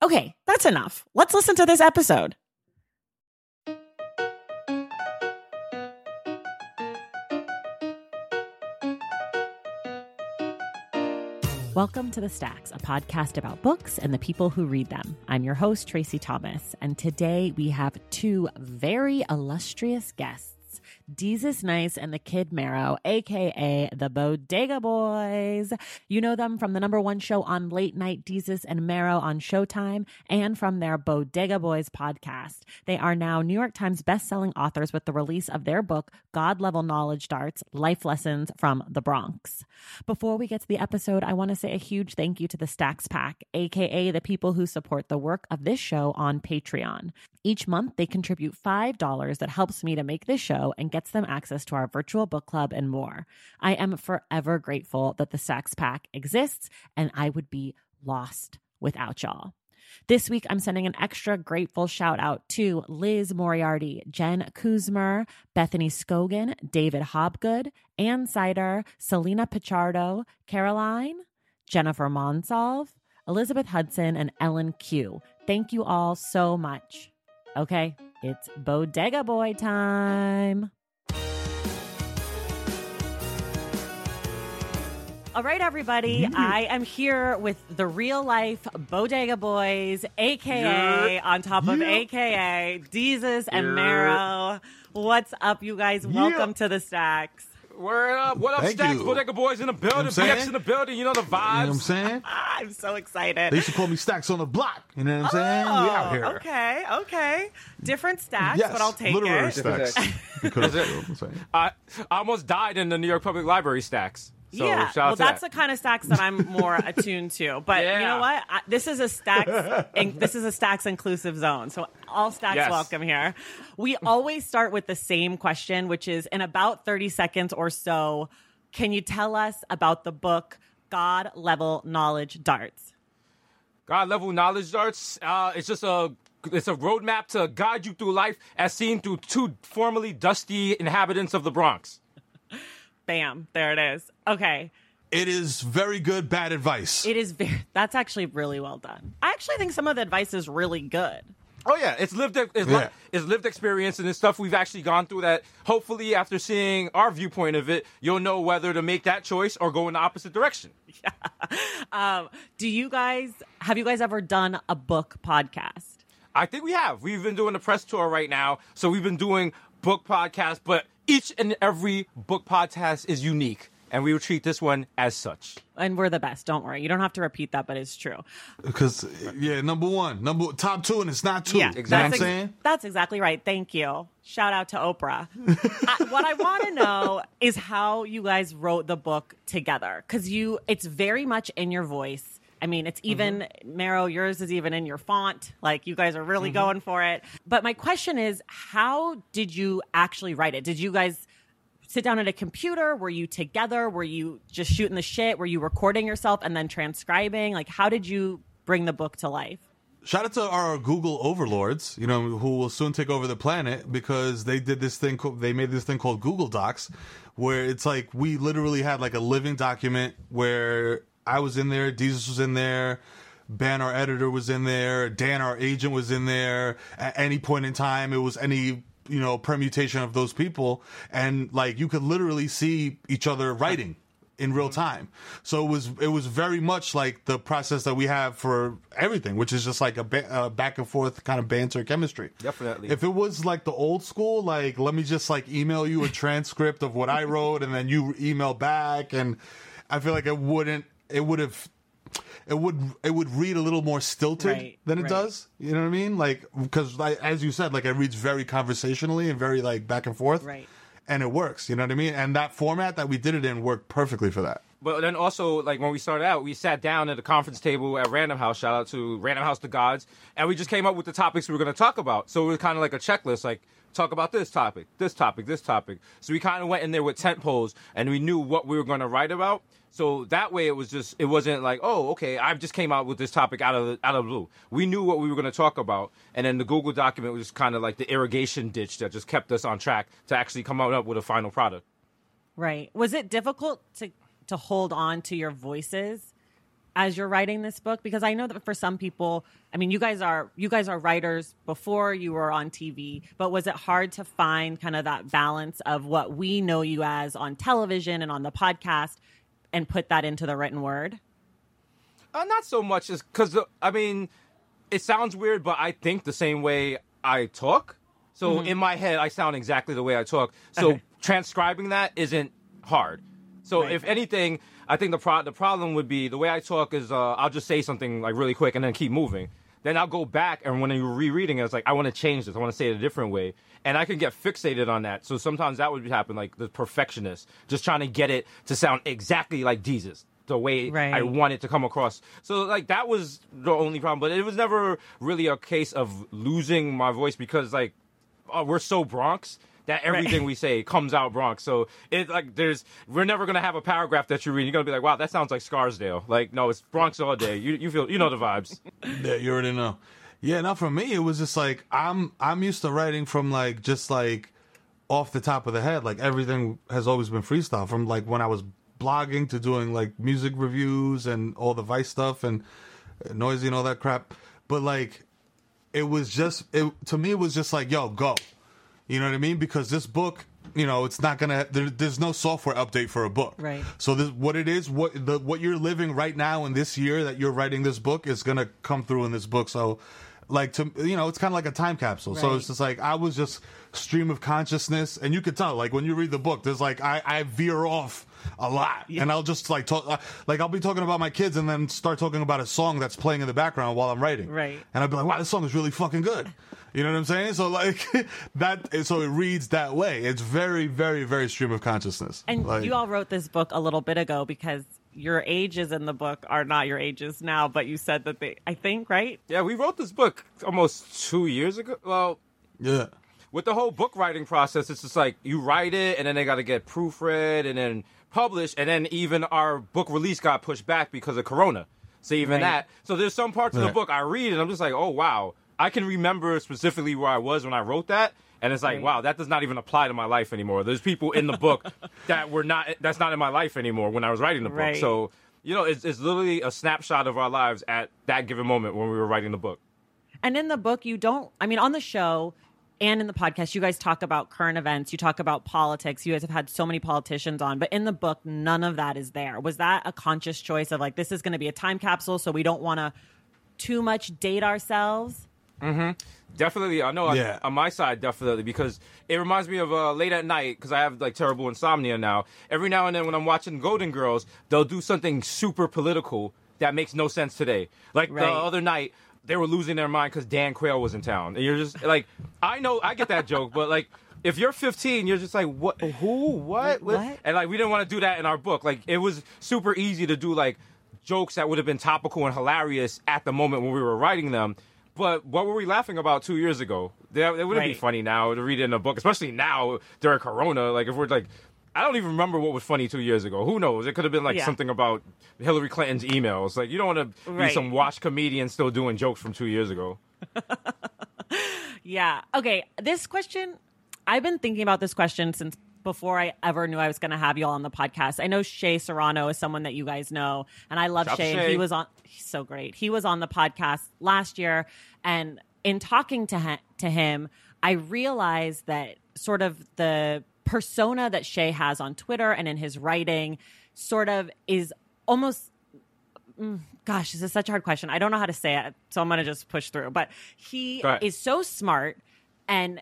Okay, that's enough. Let's listen to this episode. Welcome to The Stacks, a podcast about books and the people who read them. I'm your host, Tracy Thomas, and today we have two very illustrious guests. Desus Nice and the Kid Mero, aka the Bodega Boys. You know them from the number one show on late night Desus and Mero on Showtime and from their Bodega Boys podcast. They are now New York Times bestselling authors with the release of their book, God Level Knowledge Darts Life Lessons from the Bronx. Before we get to the episode, I want to say a huge thank you to the Stacks Pack, aka the people who support the work of this show on Patreon. Each month, they contribute $5 that helps me to make this show and gets them access to our virtual book club and more. I am forever grateful that the Stacks Pack exists, and I would be lost without y'all. This week, I'm sending an extra grateful shout out to Liz Moriarty, Jen Kuzmer, Bethany Scogan, David Hobgood, Ann Sider, Selena Pichardo, Caroline, Jennifer Monsalve, Elizabeth Hudson, and Ellen Q. Thank you all so much. Okay, it's Bodega Boy time. All right, everybody. I am here with the real life Bodega Boys, aka Yeah. on top of Yeah. aka Desus and Yeah. Mero. What's up, you guys? Welcome to the Stacks. Word up. What up, Thank Stacks? you. Bodega Boys in the building. what I'm BX in the building. You know the You know vibes. what I'm saying? I'm so excited. They used to call me Stacks on the block. You know what I'm saying? we out oh, here. Oh, Okay, okay. Different stacks, Yes, but I'll take literary it. stacks. because you know what I'm saying? I, I almost died in the New York Public Library Stacks. So yeah, well, that's that. the kind of stacks that I'm more attuned to. But you know what? I, this is a stacks. in, this is a stacks inclusive zone. So all stacks Yes. welcome here. We always start with the same question, which is in about 30 seconds or so. Can you tell us about the book God Level Knowledge Darts? God level knowledge darts. Uh, it's just a it's a roadmap to guide you through life as seen through two formerly dusty inhabitants of the Bronx. Bam, there it is. Okay. It is very good, bad advice. It is very, that's actually really well done. I actually think some of the advice is really good. Oh yeah, it's lived it's, li- it's lived experience and it's stuff we've actually gone through that hopefully after seeing our viewpoint of it, you'll know whether to make that choice or go in the opposite direction. Um, do you guys, have you guys ever done a book podcast? I think we have. We've been doing a press tour right now, so we've been doing book podcasts, but each and every book podcast is unique, and we will treat this one as such. And we're the best. Don't worry. You don't have to repeat that, but it's true. Because, yeah, number one, number top two, and it's not two. Yeah, You know what I'm that's, ex- saying? that's exactly right. Thank you. Shout out to Oprah. I, what I want to know is how you guys wrote the book together because you, it's very much in your voice. I mean, it's mm-hmm. even Mero. Yours is even in your font. Like you guys are really mm-hmm. going for it. But my question is, how did you actually write it? Did you guys sit down at a computer? Were you together? Were you just shooting the shit? Were you recording yourself and then transcribing? Like, how did you bring the book to life? Shout out to our Google overlords, you know, who will soon take over the planet because they did this thing. They made this thing called Google Docs, where it's like we literally had like a living document where I was in there, Desus was in there, Ben, our editor, was in there, Dan, our agent, was in there. At any point in time, it was any you know permutation of those people, and like you could literally see each other writing. in real time. So it was it was very much like the process that we have for everything, which is just like a, ba- a back and forth kind of banter chemistry. Definitely. If it was like the old school, like let me just like email you a transcript of what I wrote and then you email back, and I feel like it wouldn't. It would have. It would it would read a little more stilted Right, than it right. does. You know what I mean? Like because like, as you said, like it reads very conversationally and very like back and forth Right. and it works. You know what I mean? And that format that we did it in worked perfectly for that. But then also, like when we started out, we sat down at a conference table at Random House. Shout out to Random House the Gods, and we just came up with the topics we were going to talk about. So it was kind of like a checklist, like talk about this topic, this topic, this topic. So we kind of went in there with tent poles, and we knew what we were going to write about. So that way, it was just it wasn't like, oh, okay, I just came out with this topic out of out of blue. We knew what we were going to talk about, and then the Google document was kind of like the irrigation ditch that just kept us on track to actually come out up with a final product. Right. Was it difficult to to hold on to your voices as you're writing this book? Because I know that for some people, I mean, you guys are you guys are writers before you were on TV, but was it hard to find kind of that balance of what we know you as on television and on the podcast and put that into the written word? Uh, not so much as because I mean, it sounds weird, but I think the same way I talk. So in my head, I sound exactly the way I talk. So Mm-hmm. Okay. transcribing that isn't hard. So Right. if anything, I think the pro- the problem would be the way I talk is uh, I'll just say something like really quick and then keep moving. Then I'll go back and when you're rereading it, it's like I want to change this. I want to say it a different way, and I can get fixated on that. So sometimes that would happen, like the perfectionist, just trying to get it to sound exactly like Desus, the way Right. I want it to come across. So like that was the only problem, but it was never really a case of losing my voice because like uh, we're so Bronx that everything we say comes out Bronx. So it like there's we're never gonna have a paragraph that you read. You're gonna be like, wow, that sounds like Scarsdale. Like no, it's Bronx all day. You you feel you know the vibes. Yeah, you already know. Yeah, now for me, it was just like I'm I'm used to writing from like just like off the top of the head. Like everything has always been freestyle from like when I was blogging to doing like music reviews and all the Vice stuff and uh, Noisey and all that crap. But like it was just it to me it was just like yo go you know what i mean? Because this book you know it's not gonna there, there's no software update for a book. Right. so this what it is what the what you're living right now in this year that you're writing this book is gonna come through in this book. So like to you know it's kind of like a time capsule. So it's just like i was just stream of consciousness and you could tell like when you read the book there's like i i veer off a lot and i'll just like talk uh, like i'll be talking about my kids and then start talking about a song that's playing in the background while i'm writing Right. and I'd be like, wow, this song is really fucking good. You know what I'm saying? So like that, so it reads that way. It's very, very, very stream of consciousness. And Like, you all wrote this book a little bit ago because your ages in the book are not your ages now, but you said that they, I think, right? Yeah, we wrote this book almost two years ago. Well, yeah, with the whole book writing process, it's just like you write it and then they got to get proofread and then published, and then even our book release got pushed back because of Corona. So even Right. that. So there's some parts of the book I read and I'm just like, oh wow, I can remember specifically where I was when I wrote that. And it's like, Right. wow, that does not even apply to my life anymore. There's people in the book that were not, that's not in my life anymore when I was writing the book. Right. So, you know, it's, it's literally a snapshot of our lives at that given moment when we were writing the book. And in the book, you don't, I mean, on the show and in the podcast, you guys talk about current events, you talk about politics. You guys have had so many politicians on, but in the book, none of that is there. Was that a conscious choice of like, this is going to be a time capsule, so we don't want to too much date ourselves? Definitely, I know. on- On, my side, definitely, because it reminds me of uh, late at night because I have like terrible insomnia now. Every now and then, when I'm watching Golden Girls, they'll do something super political that makes no sense today. Like Right. the other night, they were losing their mind because Dan Quayle was in town, and you're just like, I know, I get that joke, but like. If you're 15, you're just like, what? Who? What? What? And like, we didn't want to do that in our book. Like, it was super easy to do like jokes that would have been topical and hilarious at the moment when we were writing them. But what were we laughing about two years ago? That it wouldn't be funny now to read it in a book, especially now during Corona. Like if we're like, I don't even remember what was funny two years ago. Who knows? It could have been like Yeah. something about Hillary Clinton's emails. Like you don't want to Right. be some washed comedian still doing jokes from two years ago. Yeah. Okay. This question, I've been thinking about this question since before I ever knew I was going to have you all on the podcast. I know Shea Serrano is someone that you guys know, and I love Shea. Shea. he was on. He's so great. He was on the podcast last year, and in talking to him, to him, I realized that sort of the persona that Shea has on Twitter and in his writing sort of is almost mm, gosh, this is such a hard question. I don't know how to say it, so I'm going to just push through. But he is so smart, and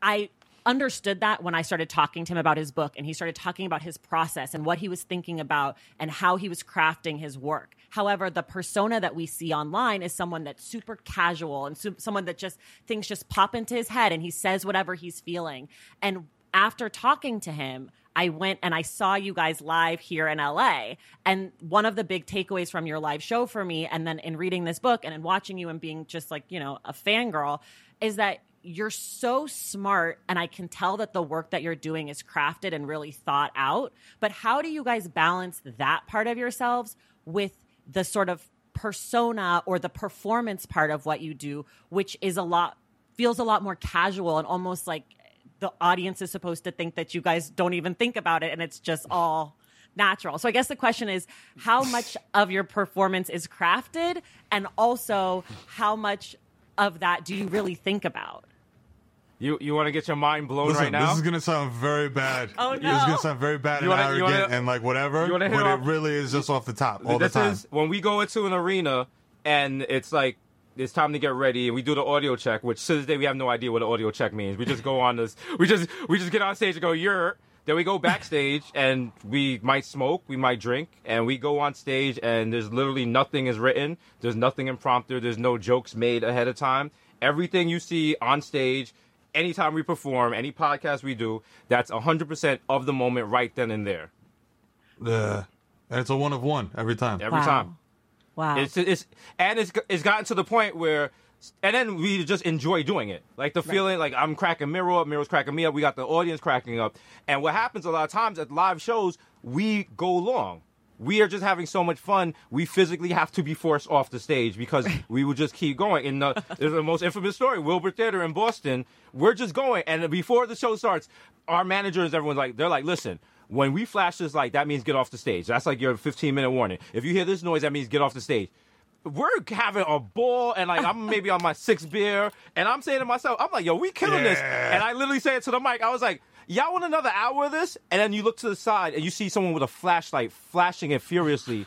I understood that when I started talking to him about his book and he started talking about his process and what he was thinking about and how he was crafting his work. However, the persona that we see online is someone that's super casual and someone that just things just pop into his head and he says whatever he's feeling. And after talking to him, I went and I saw you guys live here in LA. And one of the big takeaways from your live show for me, and then in reading this book and in watching you and being just like, you know, a fangirl, is that you're so smart. And I can tell that the work that you're doing is crafted and really thought out. But how do you guys balance that part of yourselves with the sort of persona or the performance part of what you do, which is a lot, feels a lot more casual and almost like the audience is supposed to think that you guys don't even think about it and it's just all natural. So I guess the question is how much of your performance is crafted and also how much of that do you really think about? You you want to get your mind blown Listen, right now? this is gonna sound very bad. Oh, no! This is gonna sound very bad You and wanna- arrogant wanna- and like whatever. you But hear it really is just off the top all this the time. is when we go into an arena and it's like it's time to get ready and we do the audio check which to this day we have no idea what an audio check means we just go on this we just we just get on stage and go you're then we go backstage and we might smoke we might drink and we go on stage and there's literally nothing is written there's nothing impromptu there's no jokes made ahead of time everything you see on stage anytime we perform any podcast we do that's 100% of the moment right then and there Yeah. and it's a one of one every time. every wow. time Wow. It's it's and it's it's gotten to the point where, and then we just enjoy doing it. Like the feeling, like I'm cracking Mero up, Mero's cracking me up. We got the audience cracking up, and what happens a lot of times at live shows, we go long. We are just having so much fun. We physically have to be forced off the stage because we would just keep going. In the, there's the most infamous story, Wilbur Theater in Boston. We're just going, and before the show starts, our managers, everyone's like, they're like, listen, when we flash this light, that means get off the stage. That's like your 15 minute warning. If you hear this noise, that means get off the stage. We're having a ball, and like I'm maybe on my sixth beer, and I'm saying to myself, I'm like, yo, we killing this. And I literally say it to the mic. I was like, y'all want another hour of this? And then you look to the side, and you see someone with a flashlight flashing it furiously.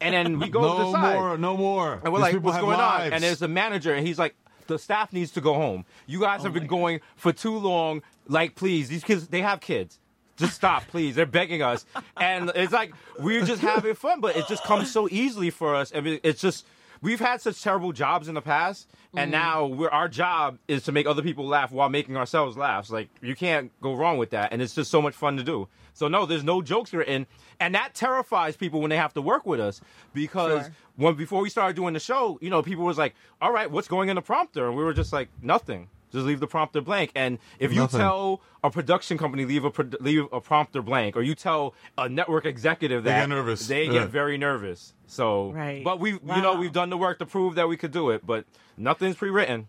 And then we go to the side. No more, no more. And we're These like, what's going lives. on? And there's the manager, and he's like, the staff needs to go home. You guys Oh have been going for too long. Like, please, these kids, they have kids. Just stop, please. They're begging us. And it's like, we're just having fun, but it just comes so easily for us. I mean, it's just, we've had such terrible jobs in the past, and mm-hmm. now we're, our job is to make other people laugh while making ourselves laugh. Like, you can't go wrong with that. And it's just so much fun to do. So, no, there's no jokes written. And that terrifies people when they have to work with us because Sure. when before we started doing the show, you know, people was like, "All right, what's going in the prompter?" And we were just like, "Nothing. Just leave the prompter blank." And if you Nothing. tell a production company leave a pro- leave a prompter blank, or you tell a network executive that They get nervous. they Yeah. get very nervous. So, Right. but we, you know, we've done the work to prove that we could do it, but nothing's pre-written.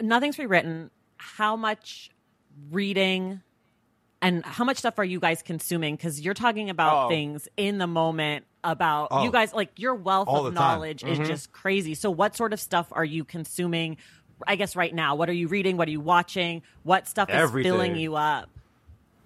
Nothing's pre-written. How much reading and how much stuff are you guys consuming? Because you're talking about Oh. things in the moment about Oh. you guys like your wealth All of the time. knowledge Mm-hmm. is just crazy. So what sort of stuff are you consuming? I guess right now, what are you reading? What are you watching? What stuff is Everything. filling you up?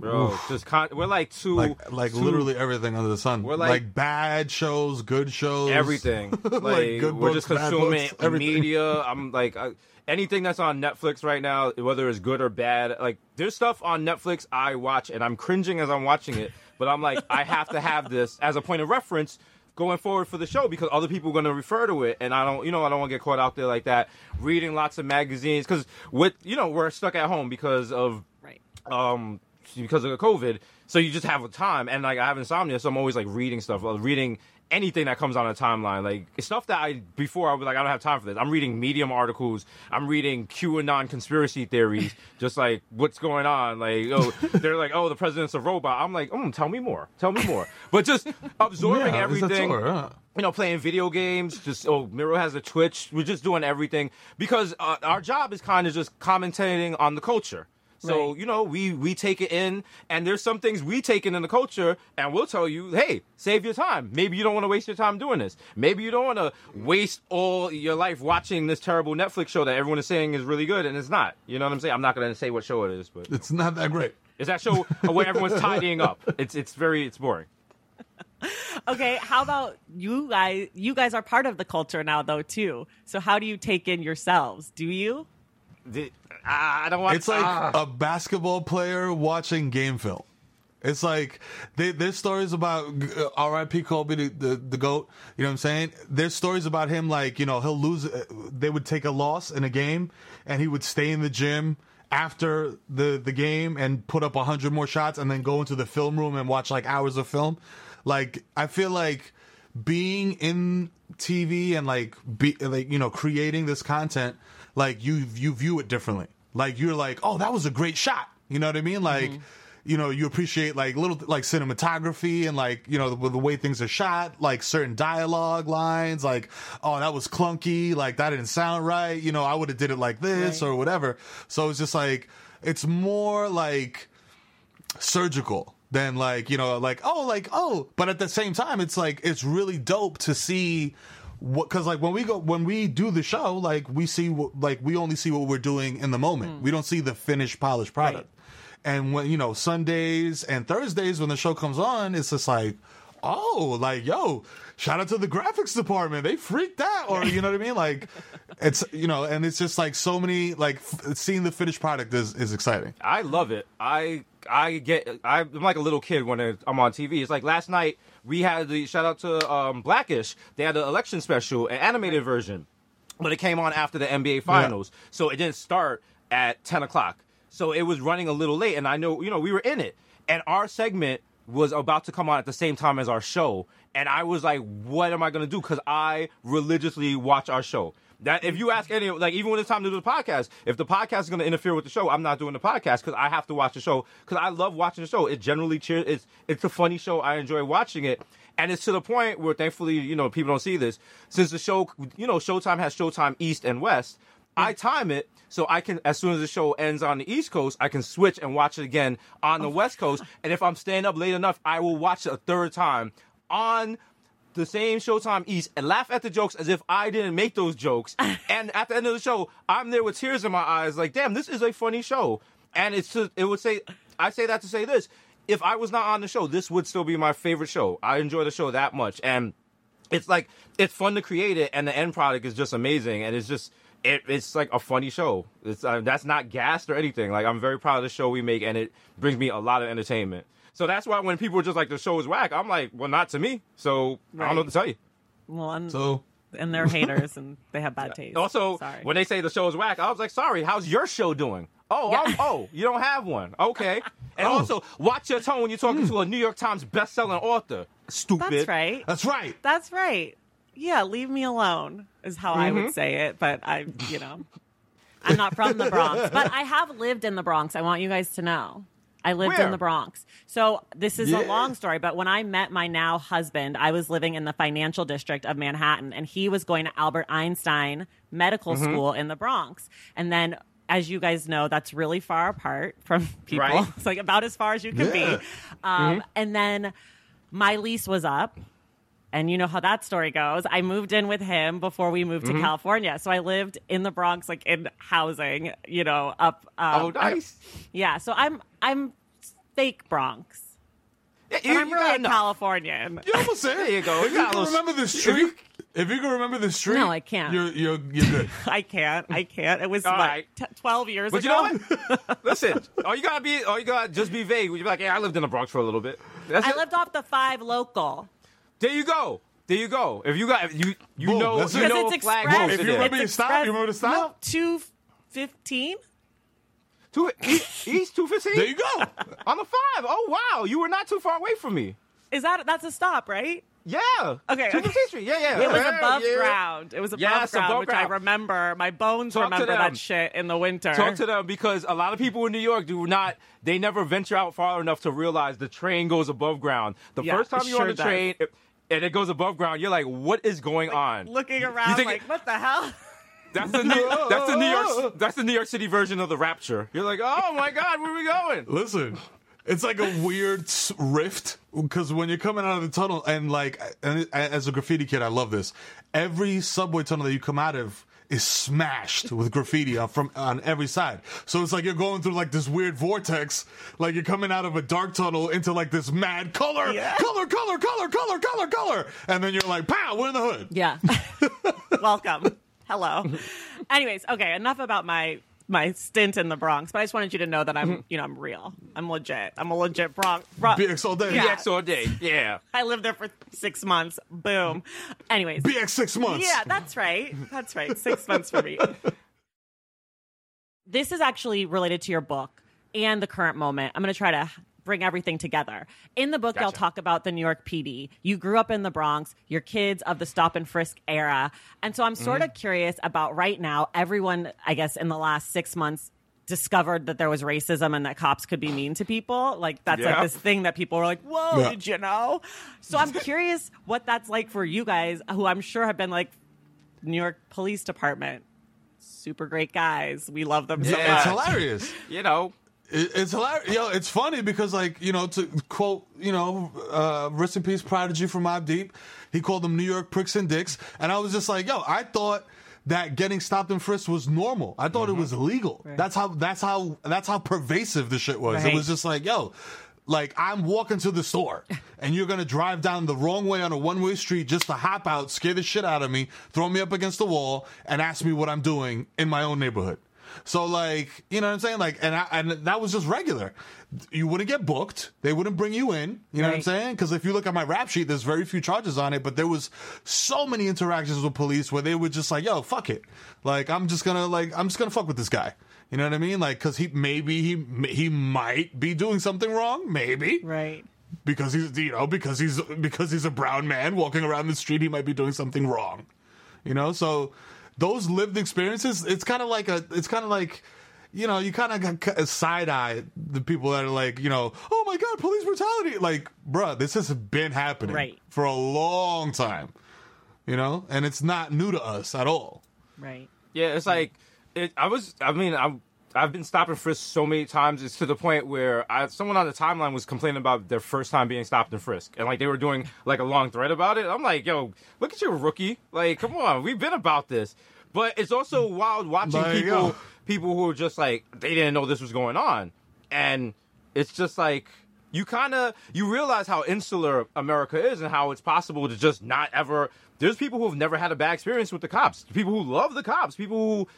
Bro, just con- we're like two, like like two- literally everything under the sun. We're like, like- bad shows, good shows, everything. Like, like good we're books, just bad consuming books, media. I'm like I, anything that's on Netflix right now, whether it's good or bad. Like there's stuff on Netflix I watch and I'm cringing as I'm watching it, but I'm like I have to have this as a point of reference going forward for the show because other people are going to refer to it and I don't you know I don't want to get caught out there like that reading lots of magazines cuz with you know we're stuck at home because of Right. um because of the COVID. So you just have a time, and like I have insomnia, so I'm always like reading stuff, uh, reading anything that comes on a timeline, like it's stuff that I before I was like I don't have time for this. I'm reading Medium articles, I'm reading QAnon conspiracy theories, just like what's going on. Like oh, they're like oh the president's a robot. I'm like mm, tell me more, tell me more. But just absorbing Yeah, everything you know, playing video games. Just oh, Mero has a Twitch. We're just doing everything because uh, our job is kind of just commentating on the culture. So Right. you know, we we take it in, and there's some things we take in in the culture, and we'll tell you, hey, save your time. Maybe you don't want to waste your time doing this. Maybe you don't want to waste all your life watching this terrible Netflix show that everyone is saying is really good, and it's not. You know what I'm saying? I'm not going to say what show it is, but It's not that great. Is that show where everyone's tidying up. It's it's very it's boring. Okay, how about you guys? You guys are part of the culture now, though, too. So how do you take in yourselves? Do you? The- I don't want. It's like ah. a basketball player watching game film. It's like they, there's stories about uh, R.I.P. Kobe, the, the the goat. You know what I'm saying? There's stories about him like you know he'll lose. uh, They would take a loss in a game, and he would stay in the gym after the the game and put up a hundred more shots, and then go into the film room and watch like hours of film. Like I feel like being in TV and like be like you know creating this content, like you you view it differently. Like you're like, oh, that was a great shot. You know what I mean? Mm-hmm. Like. You know, you appreciate like little like cinematography and like you know the, the way things are shot, like certain dialogue lines, like oh that was clunky, like that didn't sound right. You know, I would have did it like this Right. or whatever. So it's just like it's more like surgical than like you know like oh like oh but at the same time it's like it's really dope to see because like when we go when we do the show like we see what like we only see what we're doing in the moment. Hmm. We don't see the finished polished product. And when you know sundays and thursdays when the show comes on it's just like oh like yo shout out to the graphics department. They freaked out. Or you know what i mean? Like it's you know and it's just like so many like f- seeing the finished product is is exciting. I love it. I I get I'm like a little kid when I'm on TV. It's like last night we had the shout out to um, Blackish. They had an election special, an animated version, but it came on after the NBA Finals, so it didn't start at 10 o'clock. So it was running a little late, and I know you know we were in it, and our segment was about to come on at the same time as our show, and I was like, what am I gonna do? Because I religiously watch our show. That if you ask any like even when it's time to do the podcast, if the podcast is going to interfere with the show, I'm not doing the podcast because I have to watch the show because I love watching the show. It generally cheers. It's it's a funny show. I enjoy watching it, and it's to the point where thankfully you know people don't see this since the show you know Showtime has Showtime East and West. I mm. time it so I can as soon as the show ends on the East Coast, I can switch and watch it again on the oh. West Coast. And if I'm staying up late enough, I will watch it a third time on the same Showtime East and laugh at the jokes as if I didn't make those jokes. and at the end of the show, I'm there with tears in my eyes, like, damn, this is a funny show. And it's it would say, I say that to say this: if I was not on the show, this would still be my favorite show. I enjoy the show that much, and it's like it's fun to create it, and the end product is just amazing, and it's just. It, it's like a funny show. It's uh, that's not gassed or anything. Like I'm very proud of the show we make, and it brings me a lot of entertainment. So that's why when people are just like the show is whack, I'm like, well, not to me. So I don't know what to tell you. Well, and, so and they're haters and they have bad taste. Also, sorry. when they say the show is whack, I was like, sorry, how's your show doing? Oh, Yeah. I'm- oh, you don't have one. Okay. And Oh. also, watch your tone when you're talking to a New York Times best-selling author. Stupid. That's right. that's right That's right. Yeah, leave me alone is how I Mm-hmm. would say it. But I, you know, I'm not from the Bronx, but I have lived in the Bronx. I want you guys to know. I lived Where? in the Bronx. So this is a long story, but when I met my now husband, I was living in the financial district of Manhattan and he was going to Albert Einstein Medical Mm-hmm. School in the Bronx. And then as you guys know, that's really far apart from people. Right. It's like about as far as you can Yeah. be. Um, And then my lease was up. And you know how that story goes. I moved in with him before we moved Mm-hmm. to California. So I lived in the Bronx, like in housing, you know, up. Um, Oh, nice. Yeah. So I'm I'm fake Bronx. Yeah, And I'm you really. Californian. You almost said There you go. If You you can remember the street, if you can remember the street, No, I can't. You're you're you're good. I can't. I can't. It was right. t- 12 years But you ago. know what? Listen, all you gotta be, all you gotta just be vague. You be like, yeah, I lived in the Bronx for a little bit. That's I it. lived off the five local. There you go. There you go. If you got, if you you Boom, know, that's you it. Because know, it's flag express. posted If you it. remember it's your stop, express- you remember the stop? No, 215? Two, East two fifteen. There you go. on the five. Oh wow, you were not too far away from me. Is that that's a stop, right? Yeah. Okay, Two okay. fifteen Street. Yeah, yeah. It was Yeah, above yeah. ground. It was above Yes, ground, above which I remember. My bones Talk to remember them. that shit in the winter. Talk to them because a lot of people in New York do not. They never venture out far enough to realize the train goes above ground. The Yeah, first time it you're on sure the train it- and it goes above ground, you're like, "What is going on?" Looking around think like, it- what the hell? That's the New, that's the New York that's the New York City version of the Rapture. You're like, "Oh my God, where are we going?" Listen, it's like a weird rift because when you're coming out of the tunnel and like, and as a graffiti kid, I love this. Every subway tunnel that you come out of is smashed with graffiti on, from on every side. So it's like you're going through like this weird vortex, like you're coming out of a dark tunnel into like this mad color, Yeah. color, color, color, color, color, color, and then you're like, pow, we're in the hood. Yeah. Welcome. Hello. Anyways, okay, enough about my my stint in the Bronx, but I just wanted you to know that I'm, mm-hmm. you know, I'm real. I'm legit. I'm a legit Bronx. Bron- BX all day. Yeah. BX all day. Yeah. I lived there for six months. Boom. Anyways. BX six months. Yeah, that's right. That's right. Six months for me. This is actually related to your book and the current moment. I'm going to try to bring everything together. In the book, y'all talk about the New York PD. You grew up in the Bronx, you're kids of the stop and frisk era. And so I'm sort Mm-hmm. of curious about right now, everyone, I guess, in the last six months, discovered that there was racism and that cops could be mean to people. Like that's like this thing that people were like, "Whoa, Yeah. did you know?" So I'm curious what that's like for you guys, who I'm sure have been like New York Police Department, super great guys. We love them so Yeah. It's much. hilarious. You know. It, it's hilarious. Yo, it's funny because, like, you know, to quote, you know, uh, rest in peace, Prodigy from Mobb Deep, he called them New York pricks and dicks. And I was just like, yo, I thought that getting stopped and frisked was normal. I thought it was illegal. That's how, that's how, that's how pervasive the shit was. It was just like, yo, like I'm walking to the store and you're gonna drive down the wrong way on a one way street just to hop out, scare the shit out of me, throw me up against the wall, and ask me what I'm doing in my own neighborhood. So like, you know what I'm saying? Like, and I, and that was just regular. You wouldn't get booked. They wouldn't bring you in. You know what I'm saying? Because if you look at my rap sheet, there's very few charges on it, but there was so many interactions with police where they were just like, "Yo, fuck it." Like, I'm just gonna like, I'm just gonna fuck with this guy. You know what I mean? Like, because he maybe he he might be doing something wrong, maybe Right. because he's you know because he's because he's a brown man walking around the street he might be doing something wrong you know so those lived experiences it's kind of like a it's kind of like you know you kind of got side eye the people that are like you know oh my god police brutality like bruh this has been happening Right. for a long time you know and it's not new to us at all Right. Yeah, it's like it, I was. I mean, I'm. I've been stopped and frisked so many times. It's to the point where I, someone on the timeline was complaining about their first time being stopped and frisked, and like they were doing like a long thread about it. I'm like, yo, look at you, rookie. Like, come on, we've been about this. But it's also wild watching people, yo. people who are just like they didn't know this was going on, and it's just like you kind of you realize how insular America is and how it's possible to just not ever. There's people who have never had a bad experience with the cops. People who love the cops. People who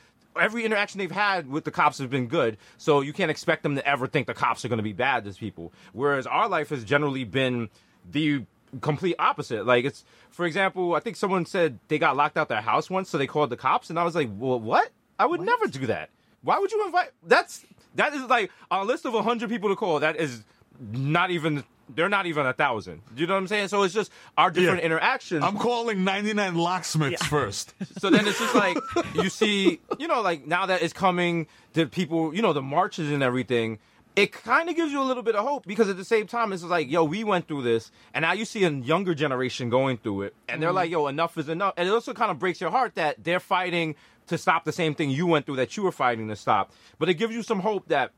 every interaction they've had with the cops has been good. So you can't expect them to ever think the cops are going to be bad as people. Whereas our life has generally been the complete opposite. Like it's, for example, I think someone said they got locked out their house once, so they called the cops, and I was like, well, what? I would never do that. Why would you invite? That's that is like a list of hundred people to call. That is not even. They're not even a thousand. You know what I'm saying? So it's just our different Yeah. interactions. i'm calling 99 locksmiths first So then it's just like you see, you know, like now that it's coming, the people, you know, the marches and everything. It kind of gives you a little bit of hope because at the same time, it's like, yo, we went through this, and now you see a younger generation going through it, and they're mm-hmm. like, yo, enough is enough. And it also kind of breaks your heart that they're fighting to stop the same thing you went through that you were fighting to stop. But it gives you some hope that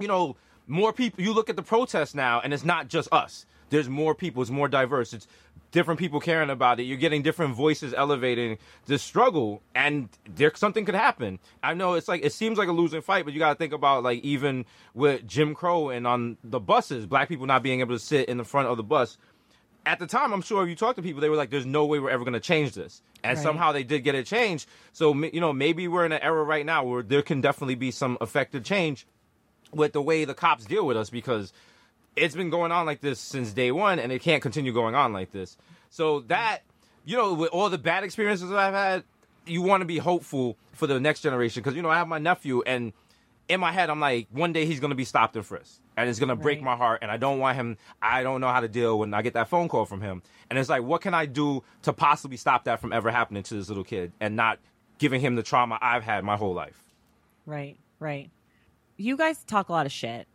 you know, more people. You look at the protests now, and it's not just us. There's more people. It's more diverse. It's different people caring about it. You're getting different voices elevating the struggle, and there something could happen. I know it's like it seems like a losing fight, but you got to think about like even with Jim Crow and on the buses, black people not being able to sit in the front of the bus. At the time, I'm sure if you talk to people, they were like, "There's no way we're ever going to change this," and Right. somehow they did get it changed. So you know, maybe we're in an era right now where there can definitely be some effective change with the way the cops deal with us because it's been going on like this since day one and it can't continue going on like this. So that, you know, with all the bad experiences that I've had, you want to be hopeful for the next generation because, you know, I have my nephew and in my head, I'm like, one day he's going to be stopped and frisked and it's going to break Right. my heart and I don't want him, I don't know how to deal when I get that phone call from him. And it's like, what can I do to possibly stop that from ever happening to this little kid and not giving him the trauma I've had my whole life? Right. Right. You guys talk a lot of shit.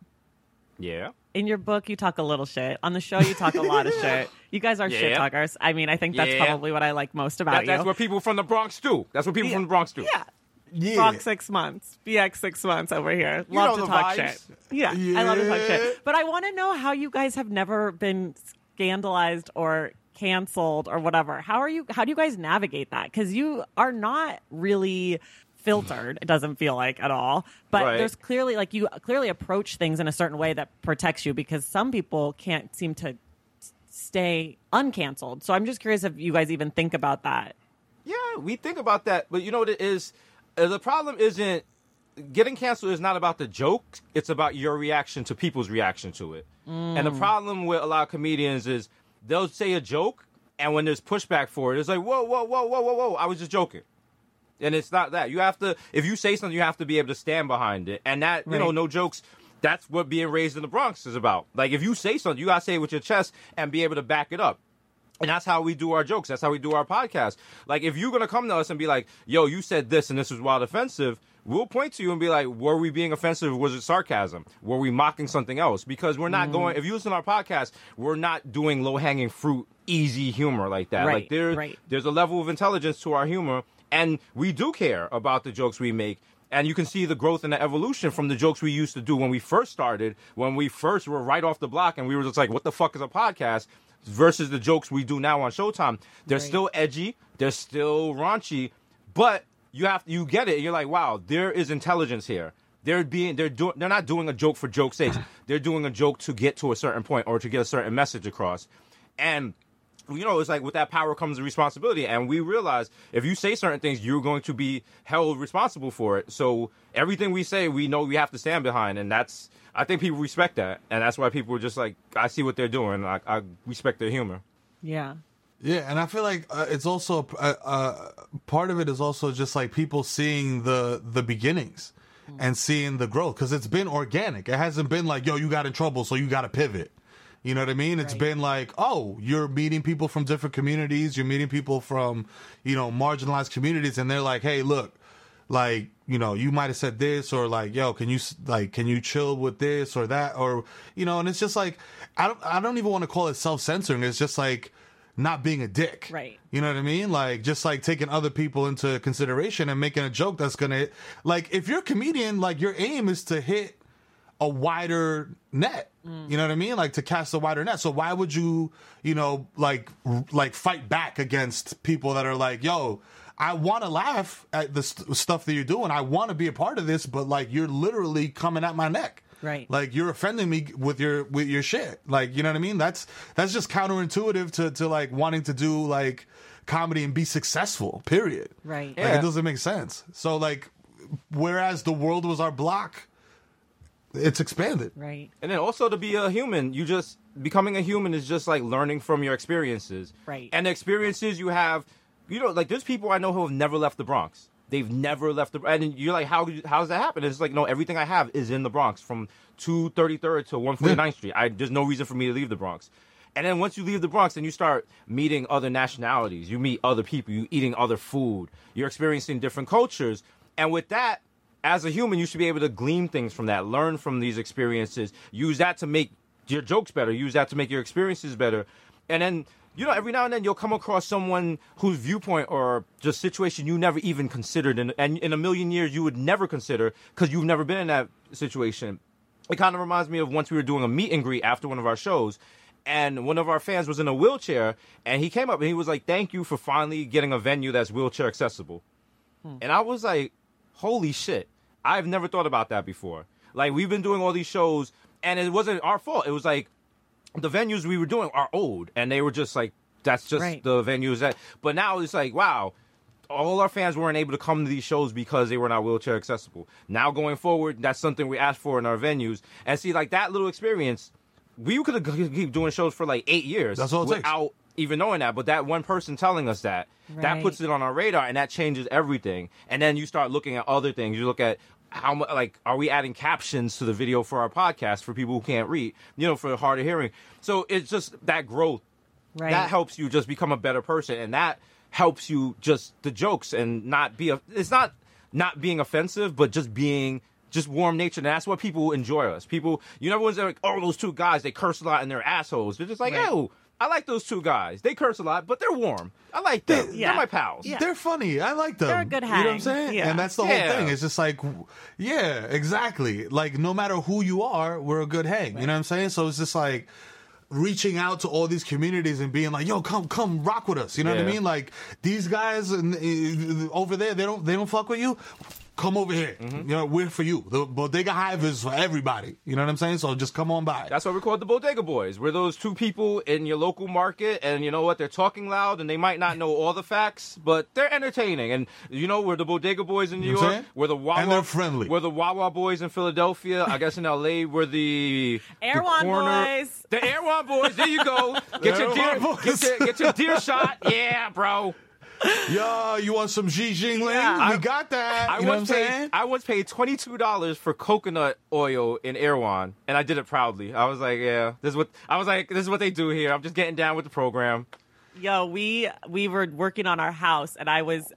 Yeah. In your book, you talk a little shit. On the show, you talk a lot of shit. You guys are shit talkers. I mean, I think that's Yeah. probably what I like most about That, that's what people from the Bronx do. That's what people from the Bronx do. yeah. yeah Bronx six months. BX six months over here. You Love know to the talk vibes. shit. Yeah, I love to talk shit. But I want to know how you guys have never been scandalized or canceled or whatever. How are you? How do you guys navigate that? Because you are not really filtered. It doesn't feel like at all. But Right. there's clearly like you clearly approach things in a certain way that protects you because some people can't seem to stay uncanceled. So I'm just curious if you guys even think about that. Yeah, we think about that, but you know what it is? Uh, the problem isn't getting canceled is not about the joke. It's about your reaction to people's reaction to it. And the problem with a lot of comedians is they'll say a joke, and when there's pushback for it, it's like, whoa, whoa, whoa, whoa, whoa, whoa, I was just joking. And it's not that. You have to, if you say something, you have to be able to stand behind it. And that, you know, no jokes. That's what being raised in the Bronx is about. Like, if you say something, you gotta say it with your chest and be able to back it up. And that's how we do our jokes. That's how we do our podcast. Like, if you're gonna come to us and be like, "Yo, you said this and this was wild offensive," we'll point to you and be like, "Were we being offensive? Was it sarcasm? Were we mocking something else?" Because we're not going. Mm. If you listen to our podcast, we're not doing low hanging fruit, easy humor like that. Right, like there, right. there's a level of intelligence to our humor, and we do care about the jokes we make. And you can see the growth and the evolution from the jokes we used to do when we first started, when we first were right off the block, and we were just like, "What the fuck is a podcast?" Versus the jokes we do now on Showtime. They're Right. still edgy, they're still raunchy, but you have you get it. And you're like, "Wow, there is intelligence here." They're being they're doing they're not doing a joke for joke's sake. They're doing a joke to get to a certain point or to get a certain message across. And you know, it's like with that power comes the responsibility. And we realize if you say certain things, you're going to be held responsible for it. So everything we say, we know we have to stand behind. And that's, I think people respect that. And that's why people are just like, I see what they're doing. I, I respect their humor. Yeah. Yeah, and I feel like uh, it's also uh, uh, part of it is also just like people seeing the the beginnings and seeing the growth because it's been organic. It hasn't been like, yo, you got in trouble, so you got to pivot. You know what I mean? It's Right. been like, oh, you're meeting people from different communities. You're meeting people from, you know, marginalized communities, and they're like, hey, look, like you know you might have said this or like yo can you like can you chill with this or that or you know and it's just like i don't i don't even want to call it self-censoring it's just like not being a dick Right. you know what i mean like just like taking other people into consideration and making a joke that's gonna like if you're a comedian like your aim is to hit a wider net. Mm. You know what I mean? Like to cast a wider net. So why would you, you know, like r- like fight back against people that are like, "Yo, I want to laugh at the st- stuff that you're doing. I want to be a part of this, but like you're literally coming at my neck." Right. Like you're offending me with your with your shit. Like, you know what I mean? That's that's just counterintuitive to to like wanting to do like comedy and be successful. Period. Right. Like Yeah. it doesn't make sense. So like whereas the world was our block, it's expanded. Right. And then also to be a human, you just becoming a human is just like learning from your experiences. Right. And the experiences you have, you know, like there's people I know who have never left the Bronx. They've never left the and you're like, how how does that happen? It's like, no, everything I have is in the Bronx from 233rd to 149th Street. I there's no reason for me to leave the Bronx. And then once you leave the Bronx, then you start meeting other nationalities. You meet other people. You eating other food. You're experiencing different cultures. And with that, as a human, you should be able to glean things from that, learn from these experiences, use that to make your jokes better, use that to make your experiences better. And then, you know, every now and then you'll come across someone whose viewpoint or just situation you never even considered. And, and in a million years, you would never consider because you've never been in that situation. It kind of reminds me of once we were doing a meet and greet after one of our shows. And one of our fans was in a wheelchair, and he came up and he was like, "Thank you for finally getting a venue that's wheelchair accessible." Hmm. And I was like, holy shit. I've never thought about that before. Like, we've been doing all these shows, and it wasn't our fault. It was like the venues we were doing are old, and they were just like, that's just Right. the venues that. But now it's like, wow, all our fans weren't able to come to these shows because they were not wheelchair accessible. Now going forward, that's something we asked for in our venues. And see, like that little experience, we could have keep doing shows for like eight years That's all it takes. Even knowing that. But that one person telling us that, that puts it on our radar, and that changes everything. And then you start looking at other things. You look at how much, like, are we adding captions to the video for our podcast for people who can't read, you know, for the hard of hearing? So it's just that growth Right. that helps you just become a better person and that helps you just the jokes and not be a it's not not being offensive but just being just warm nature. and that's what people enjoy us people you never was like oh those two guys they curse a lot and they're assholes they're just like Right. oh I like those two guys. They curse a lot, but they're warm. I like them. Yeah. They're my pals. Yeah. They're funny. I like them. They're a good hang. You know what I'm saying? Yeah. And that's the Yeah. whole thing. It's just like, yeah, exactly. Like no matter who you are, we're a good hang. You know what I'm saying? So it's just like, reaching out to all these communities and being like, "Yo, come, come, rock with us." You know what I mean? Like these guys and uh, over there, they don't, they don't fuck with you. Come over here. Mm-hmm. You know, we're for you. The Bodega Hive is for everybody. You know what I'm saying? So just come on by. That's why we call it the Bodega Boys. We're those two people in your local market, and you know what? They're talking loud, and they might not know all the facts, but they're entertaining. And you know, we're the Bodega Boys in New You know York. saying? We're the Wawa. And they're friendly. We're the Wawa Boys in Philadelphia. I guess in L.A. we're the the Erewhon corner- Boys. The Erewhon Boys. There you go. Get your deer. Get your, get your deer shot. Yeah, bro. Yo, you want some Xi Jinping? Yeah. We I- got that. I you know once paid. saying? I once paid twenty two dollars for coconut oil in Erewhon, and I did it proudly. I was like, "Yeah, this is what." I was like, "This is what they do here." I'm just getting down with the program. Yo, we we were working on our house, and I was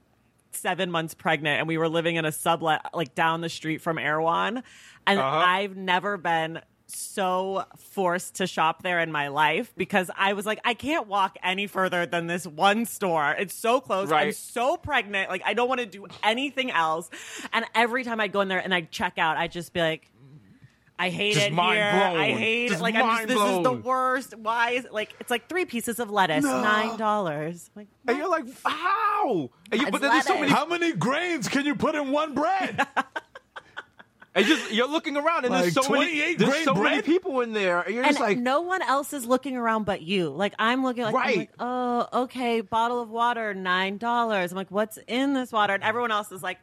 seven months pregnant, and we were living in a sublet like down the street from Erewhon, and Uh-huh. I've never been so forced to shop there in my life because I was like, I can't walk any further than this one store. It's so close. I'm so pregnant. Like I don't want to do anything else. And every time I go in there and I check out, I just be like, I hate Just it here. blown. I hate Just it. Like I'm just, this is the worst. Why is it like it's like three pieces of lettuce, nine dollars. Like And you're like, "How?" You, but there's so many. How many grains can you put in one bread? And just you're looking around, and there's Like so many. There's grain so many people in there, and you're and just like, no one else is looking around but you. Like I'm looking like, I'm Right. like, oh, okay, bottle of water, nine dollars. I'm like, what's in this water? And everyone else is like,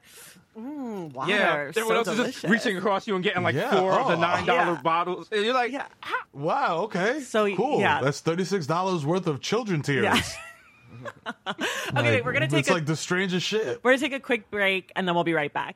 mm, water, "Yeah." so Everyone else delicious. is just reaching across you and getting like Yeah. four of the Oh. nine dollar Yeah. bottles, and you're like, Yeah. wow. Okay. So, cool. yeah. That's thirty six dollars worth of children tears. Yeah. okay, we're gonna take It's a like the strangest shit. We're going to take a quick break and then we'll be right back.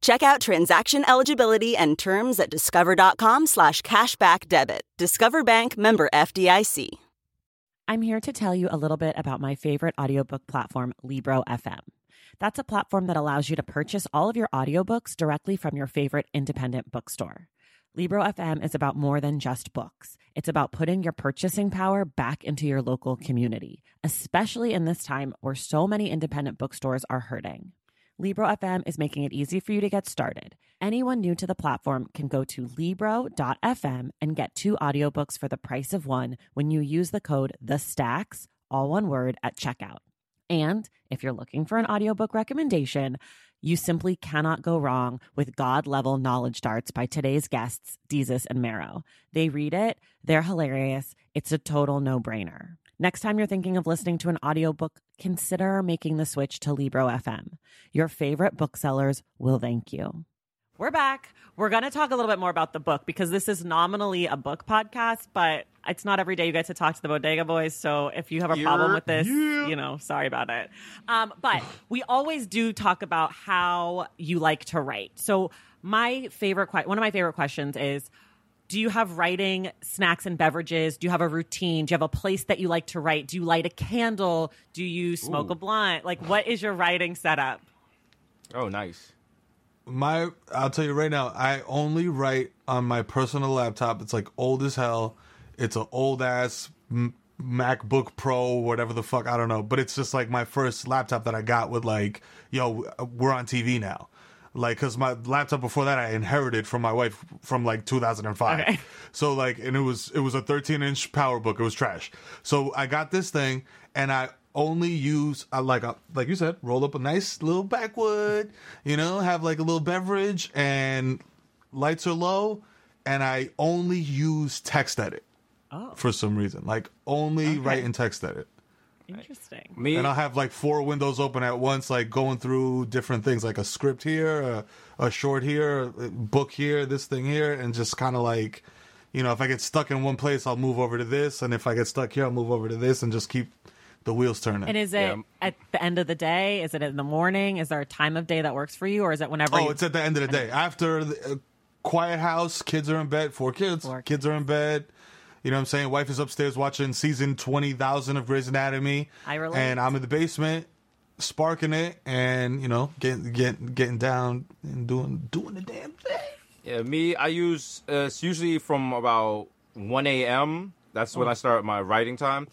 Check out transaction eligibility and terms at discover.com slash cashback debit. Discover Bank member FDIC. I'm here to tell you a little bit about my favorite audiobook platform, Libro FM. That's a platform that allows you to purchase all of your audiobooks directly from your favorite independent bookstore. Libro FM is about more than just books. It's about putting your purchasing power back into your local community, especially in this time where so many independent bookstores are hurting. Libro FM is making it easy for you to get started. Anyone new to the platform can go to Libro.fm and get two audiobooks for the price of one when you use the code The Stacks, all one word, at checkout. And if you're looking for an audiobook recommendation, you simply cannot go wrong with God level knowledge darts by today's guests, Desus and Mero. They read it, they're hilarious. It's a total no brainer. Next time you're thinking of listening to an audiobook, consider making the switch to Libro FM. Your favorite booksellers will thank you. We're back. We're going to talk a little bit more about the book because this is nominally a book podcast, but it's not every day you get to talk to the Bodega Boys. So if you have a problem with this, you know, sorry about it. Um, but we always do talk about how you like to write. So my favorite, one of my favorite questions is, do you have writing snacks and beverages? Do you have a routine? Do you have a place that you like to write? Do you light a candle? Do you smoke a blunt? Like, what is your writing setup? Oh, nice. my I'll tell you right now, I only write on my personal laptop. It's like old as hell. It's an old ass M- MacBook Pro, whatever the fuck I don't know. But it's just like my first laptop that I got with like, yo, we're on TV now. Like, cause my laptop before that I inherited from my wife from like 2005. Okay. So like, and it was it was a 13 inch PowerBook. It was trash. So I got this thing, and I only use I like uh, like you said, roll up a nice little backwood. You know, have like a little beverage, and lights are low, and I only use text edit. Oh. For some reason, like only write in text edit. Interesting. Me, And I'll have like four windows open at once, like going through different things, like a script here, a, a short here, a book here, this thing here, and just kind of like, you know, if I get stuck in one place, I'll move over to this, and if I get stuck here, I'll move over to this, and just keep the wheels turning. And is it Yeah. at the end of the day? Is it in the morning? Is there a time of day that works for you, or is it whenever? oh, you- it's at the end of the day. After the, uh, quiet house, kids are in bed, four kids, Four kids are in bed. You know what I'm saying? Wife is upstairs watching season 20,000 of Grey's Anatomy. I relate. And I'm in the basement sparking it and, you know, getting getting getting down and doing doing the damn thing. yeah, me, I use uh, it's usually from about 1 a.m. That's when I start my writing time,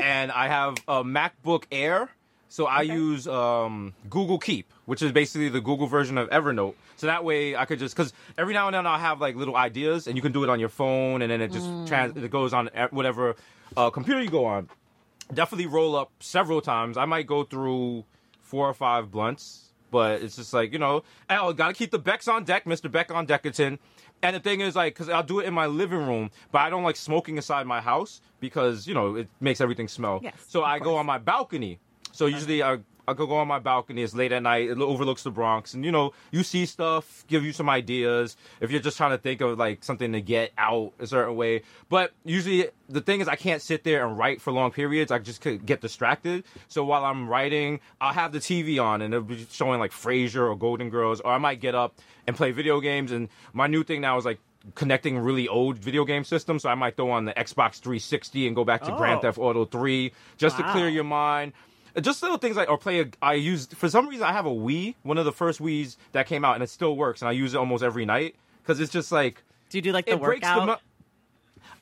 and I have a MacBook Air, so I use um, Google Keep, which is basically the Google version of Evernote. So that way I could just because every now and then I'll have like little ideas, and you can do it on your phone, and then it just trans- it goes on whatever uh, computer you go on. Definitely roll up several times. I might go through four or five blunts, but it's just like you know, oh, gotta keep the Becks on deck, Mister Beck on Deckerton. And the thing is, like, because I'll do it in my living room, but I don't like smoking inside my house because you know it makes everything smell. Yes, so I go on my balcony. So usually I I could go on my balcony. It's late at night. It overlooks the Bronx, and you know you see stuff, give you some ideas. If you're just trying to think of like something to get out a certain way, but usually the thing is I can't sit there and write for long periods. I just could get distracted. So while I'm writing, I'll have the TV on and it'll be showing like Frasier or Golden Girls, or I might get up and play video games. And my new thing now is like connecting really old video game systems. So I might throw on the Xbox 360 and go back to Grand Oh. Theft Auto 3 just to clear your mind. Just little things like, or play a, I use, for some reason, I have a Wii, one of the first Wii's that came out, and it still works, and I use it almost every night because it's just like, do you do like the it breaks workout? the.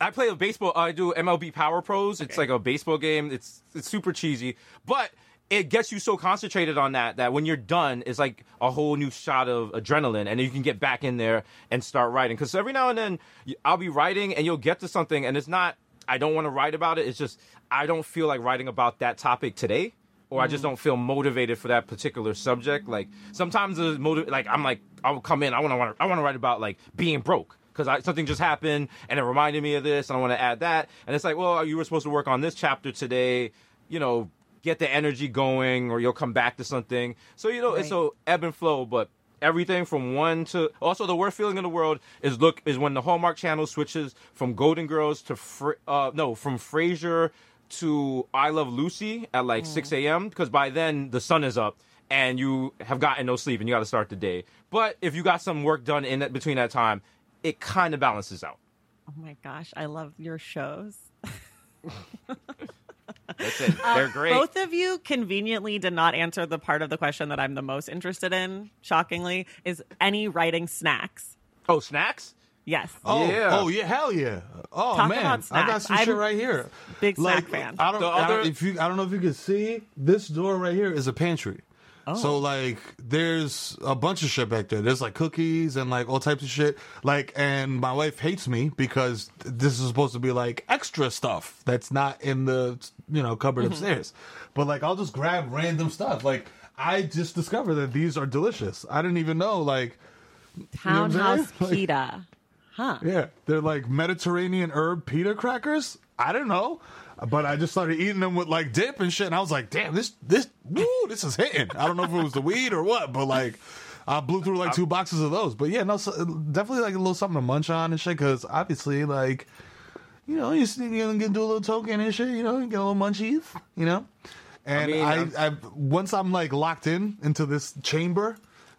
I play a baseball. I do MLB Power Pros. It's like a baseball game. It's it's super cheesy, but it gets you so concentrated on that that when you're done, it's like a whole new shot of adrenaline, and you can get back in there and start writing. Because every now and then I'll be writing, and you'll get to something, and it's not. I don't want to write about it. It's just I don't feel like writing about that topic today. Or I just don't feel motivated for that particular subject. Like sometimes the motive, like I'm like I'll come in. I want to I want to write about like being broke because something just happened and it reminded me of this and I want to add that. And it's like, well, you were supposed to work on this chapter today, you know, get the energy going or you'll come back to something. So, you know, it's so ebb and flow, but everything from one to also the worst feeling in the world is look is when the Hallmark channel switches from Golden Girls to Fra- uh no, from Frasier to I Love Lucy at like mm. 6 a.m. because by then the sun is up and you have gotten no sleep and you got to start the day. But if you got some work done in that, between that time, it kind of balances out. Oh my gosh, I love your shows. That's it. Uh, They're great. Both of you conveniently did not answer the part of the question that I'm the most interested in, shockingly, is any writing snacks? oh, snacks? Yes. Oh, Yeah. oh yeah, hell yeah! Oh Talk man, about I got some shit I'm right here. big snack Like, fan. I don't, The I don't- if you, I don't know if you can see this door right here is a pantry. Oh. So like, there's a bunch of shit back there. There's like cookies and like all types of shit. Like, and my wife hates me because this is supposed to be like extra stuff that's not in the you know cupboard mm-hmm. upstairs. But like, I'll just grab random stuff. Like, I just discovered that these are delicious. I didn't even know. Like, know what I'm Townhouse saying? Like- pita. Huh. yeah, they're like Mediterranean herb pita crackers. I don't know, but I just started eating them with like dip and shit, and I was like, damn, this this woo, this is hitting. I don't know if it was the weed or what, but like. I blew through like two boxes of those, but yeah, no, so, definitely like a little something to munch on and shit. Because obviously, like, you know, you still gonna get do a little token and shit. You know, you get a little munchies. You know, and mean, I, I, once I'm like locked in into this chamber,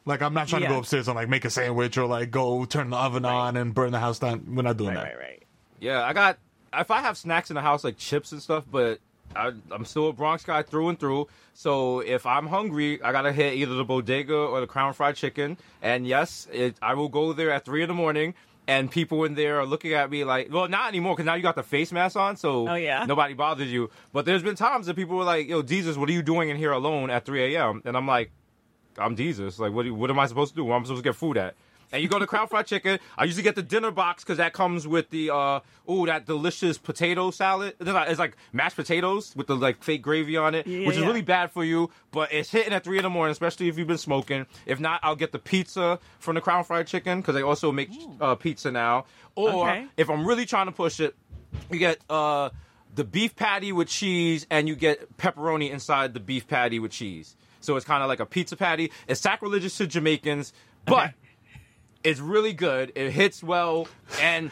like I'm not trying to go upstairs and like make a sandwich or like go turn the oven on and burn the house down. We're not doing Right, that. right, right. Yeah, I got. If I have snacks in the house like chips and stuff, but I, I'm still a Bronx guy through and through. So if I'm hungry, I gotta hit either the bodega or the Crown Fried Chicken. And yes, it, I will go there at three in the morning. And people in there are looking at me like, well, not anymore because now you got the face mask on, so Oh, yeah? nobody bothers you. But there's been times that people were like, "Yo, Desus, what are you doing in here alone at 3 a.m.?" And I'm like, I'm Desus. Like, what, you- what am I supposed to do? Where am I supposed to get food at? And you go to Crown Fried Chicken. I usually get the dinner box because that comes with the uh oh that delicious potato salad. It's like- it's like mashed potatoes with the like fake gravy on it, Yeah, which is yeah. really bad for you. But it's hitting at three in the morning, especially if you've been smoking. If not, I'll get the pizza from the Crown Fried Chicken because they also make uh, pizza now. Or Okay. if I'm really trying to push it, you get uh the beef patty with cheese and you get pepperoni inside the beef patty with cheese. So it's kind of like a pizza patty. It's sacrilegious to Jamaicans, but it's really good. It hits well, and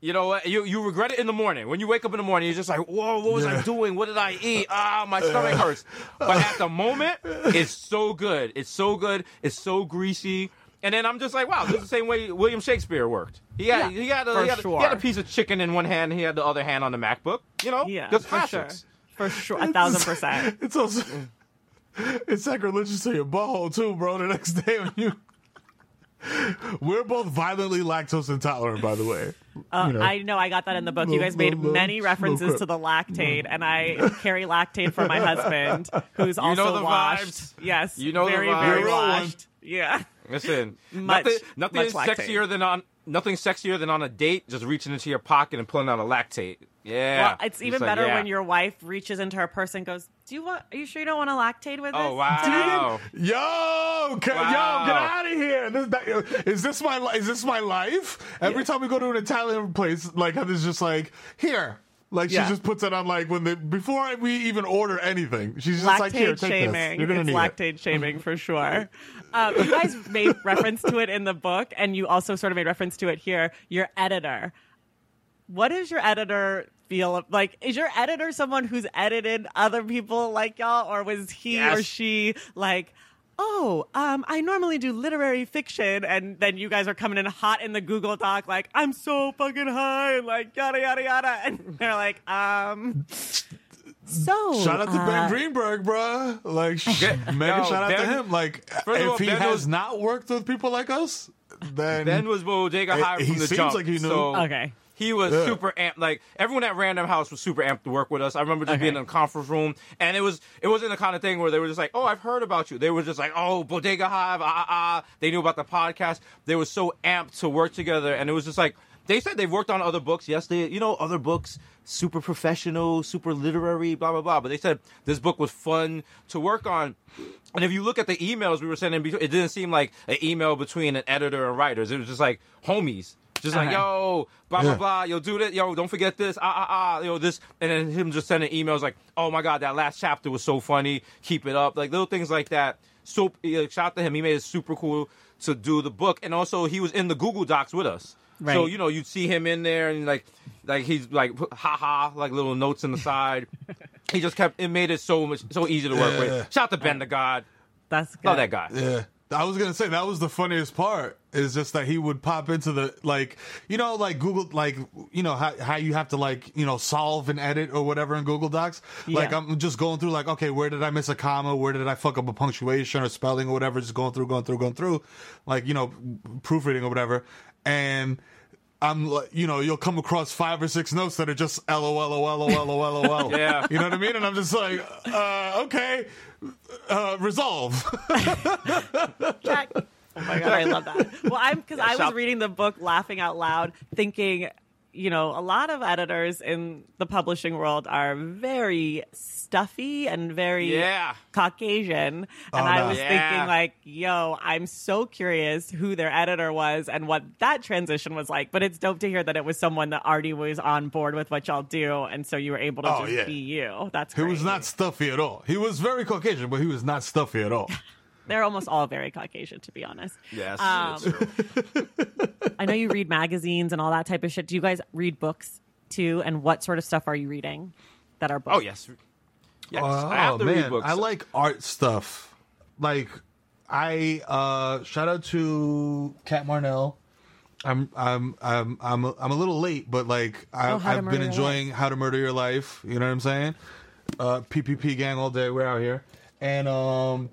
you know what? You you regret it in the morning when you wake up in the morning. You're just like, whoa, what was I doing? What did I eat? Ah, my stomach hurts. But at the moment, it's so good. It's so good. It's so greasy. And then I'm just like, wow, this is the same way William Shakespeare worked. He had Yeah, he had a, for he, had a, sure. he had a piece of chicken in one hand. He had the other hand on the MacBook. You know, Yeah, just for sure. For sure. A thousand percent. It's also it's sacrilegious to your butthole too, bro. The next day when you, we're both violently lactose intolerant, by the way. Uh, You know. I know I got that in the book. you guys made little- many references crap. to the Lactaid, and I carry Lactaid for my husband, who's know also the washed. vibes. Yes, You know the vibes. very You're a real washed. Yeah. Listen, Much- nothing, nothing much is Lactaid. sexier than on nothing sexier than on a date just reaching into your pocket and pulling out a Lactaid. Yeah, Well, it's even like, better yeah. when your wife reaches into her purse and goes, "Do you want? Are you sure you don't want to Lactaid with Oh this?" wow! Yo, ca- Wow. yo, get out of here! This, that, is this my is this my life? Every time we go to an Italian place, like it's just like here. Like she just puts it on like when they before we even order anything. She's just Lactaid like here, take shaming. this. You're gonna it's need Lactaid shaming for sure. Um, you guys made reference to it in the book, and you also sort of made reference to it here. Your editor. What does your editor feel like? Is your editor someone who's edited other people like y'all, or was he or she like? Oh, um, I normally do literary fiction, and then you guys are coming in hot in the Google Doc, like I'm so fucking high, and like yada yada yada, and they're like, um, so. Shout out to uh, Ben Greenberg, bruh. Like, sh- mega Yo, shout out to him. Like, if all, he Ben has was- not worked with people like us, then Ben was bodega He- high he from the seems jump. like he knew. So Okay. He was Yeah. super amped. Like everyone at Random House was super amped to work with us. I remember just Okay. being in a conference room, and it was it wasn't the kind of thing where they were just like, "Oh, I've heard about you." They were just like, "Oh, Bodega Hive, ah ah." ah." They knew about the podcast. They were so amped to work together, and it was just like they said they've worked on other books. Yes, they you know other books, super professional, super literary, blah blah blah. But they said this book was fun to work on. And if you look at the emails we were sending, it didn't seem like an email between an editor and writers. It was just like homies. Just like, yo, blah, blah, blah, yo, do that, yo, don't forget this, ah, ah, ah, yo, this. And then him just sending emails like, oh my God, that last chapter was so funny, keep it up. Like little things like that. So, shout out to him. He made it super cool to do the book. And also, he was in the Google Docs with us. Right. So, you know, you'd see him in there and like, like he's like, ha ha, like little notes in the side. he just kept, it made it so much, so easy to work Yeah. with. Shout out to Ben the God. That's good. Love that guy. Yeah. I was gonna say that was the funniest part is just that he would pop into the like you know like Google like you know how how you have to like you know solve and edit or whatever in Google Docs like Yeah. I'm just going through like okay where did I miss a comma where did I fuck up a punctuation or spelling or whatever just going through going through going through like you know proofreading or whatever and I'm like, you know, you'll come across five or six notes that are just lol, lol, lol, lol, lol. Yeah. You know what I mean? And I'm just like, uh, okay, uh, resolve. Check. Oh my god, I love that. Well, I'm because I was shop- reading the book, laughing out loud, thinking, you know, a lot of editors in the publishing world are very stuffy and very Yeah. Caucasian, oh, and Oh, I was Yeah. thinking, like, yo, I'm so curious who their editor was and what that transition was like. But it's dope to hear that it was someone that already was on board with what y'all do, and so you were able to Oh, just yeah. be you. That's He was not stuffy at all. He was very Caucasian, but he was not stuffy at all. They're almost all very Caucasian, to be honest. Yes. Um. I know you read magazines and all that type of shit. Do you guys read books too? And what sort of stuff are you reading that are books? Oh yes. Yes. I have to Oh, man, read books. I like art stuff. Like I uh shout out to Cat Marnell. I'm I'm I'm I'm a, I'm a little late, but like I, oh, I've been Your enjoying How to Murder Your Life. You know what I'm saying? Uh, PPP gang all day. We're out here, and um,